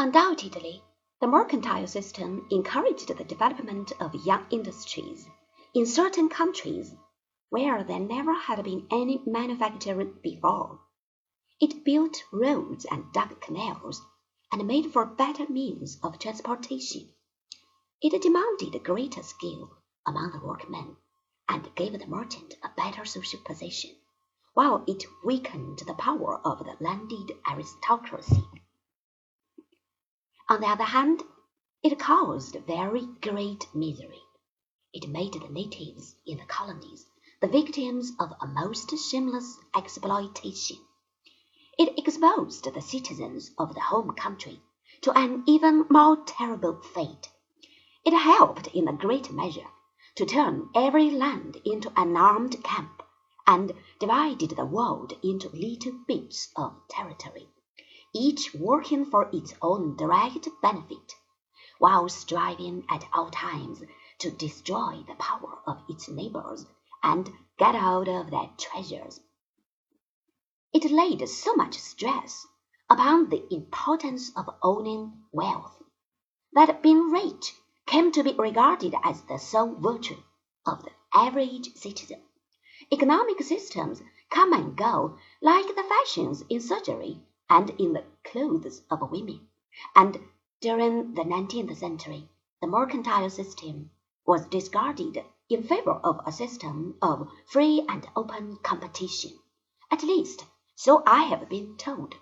Undoubtedly, the mercantile system encouraged the development of young industries. In certain countries where there never had been any manufacturing before, it built roads and dug canals, and made for better means of transportation. It demanded greater skill among the workmen, and gave the merchant a better social position, while it weakened the power of the landed aristocracy. On the other hand, it caused very great misery. It made the natives in the colonies the victims of a most shameless exploitation. It exposed the citizens of the home country to an even more terrible fate. It helped in a great measure to turn every land into an armed camp, and divided the world into little bits of territory each working for its own direct benefit, while striving at all times to destroy the power of its neighbors and get hold of their treasures. It laid so much stress upon the importance of owning wealth, that being rich came to be regarded as the sole virtue of the average citizen. Economic systems come and go like the fashions in surgery and in the clothes of women, and during the nineteenth century the mercantile system was discarded in favor of a system of free and open competition. At least, so I have been told.